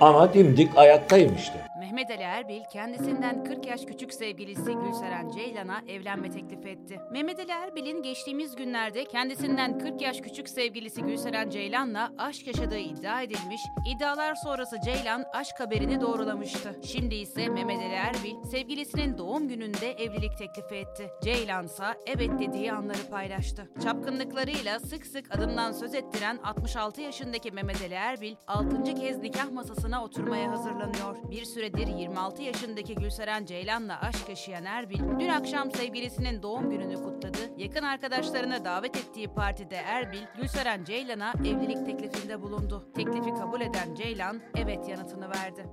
Ama dimdik ayaktayım işte. Mehmet Ali Erbil kendisinden 40 yaş küçük sevgilisi Gülseren Ceylan'a evlenme teklif etti. Mehmet Ali Erbil'in geçtiğimiz günlerde kendisinden 40 yaş küçük sevgilisi Gülseren Ceylan'la aşk yaşadığı iddia edilmiş, iddialar sonrası Ceylan aşk haberini doğrulamıştı. Şimdi ise Mehmet Ali Erbil sevgilisinin doğum gününde evlilik teklifi etti. Ceylan ise evet dediği anları paylaştı. Çapkınlıklarıyla sık sık adından söz ettiren 66 yaşındaki Mehmet Ali Erbil 6. kez nikah masasına oturmaya hazırlanıyor. Bir süredir 26 yaşındaki Gülseren Ceylan'la aşk yaşayan Erbil, dün akşam sevgilisinin doğum gününü kutladı. Yakın arkadaşlarına davet ettiği partide Erbil, Gülseren Ceylan'a evlilik teklifinde bulundu. Teklifi kabul eden Ceylan, evet yanıtını verdi.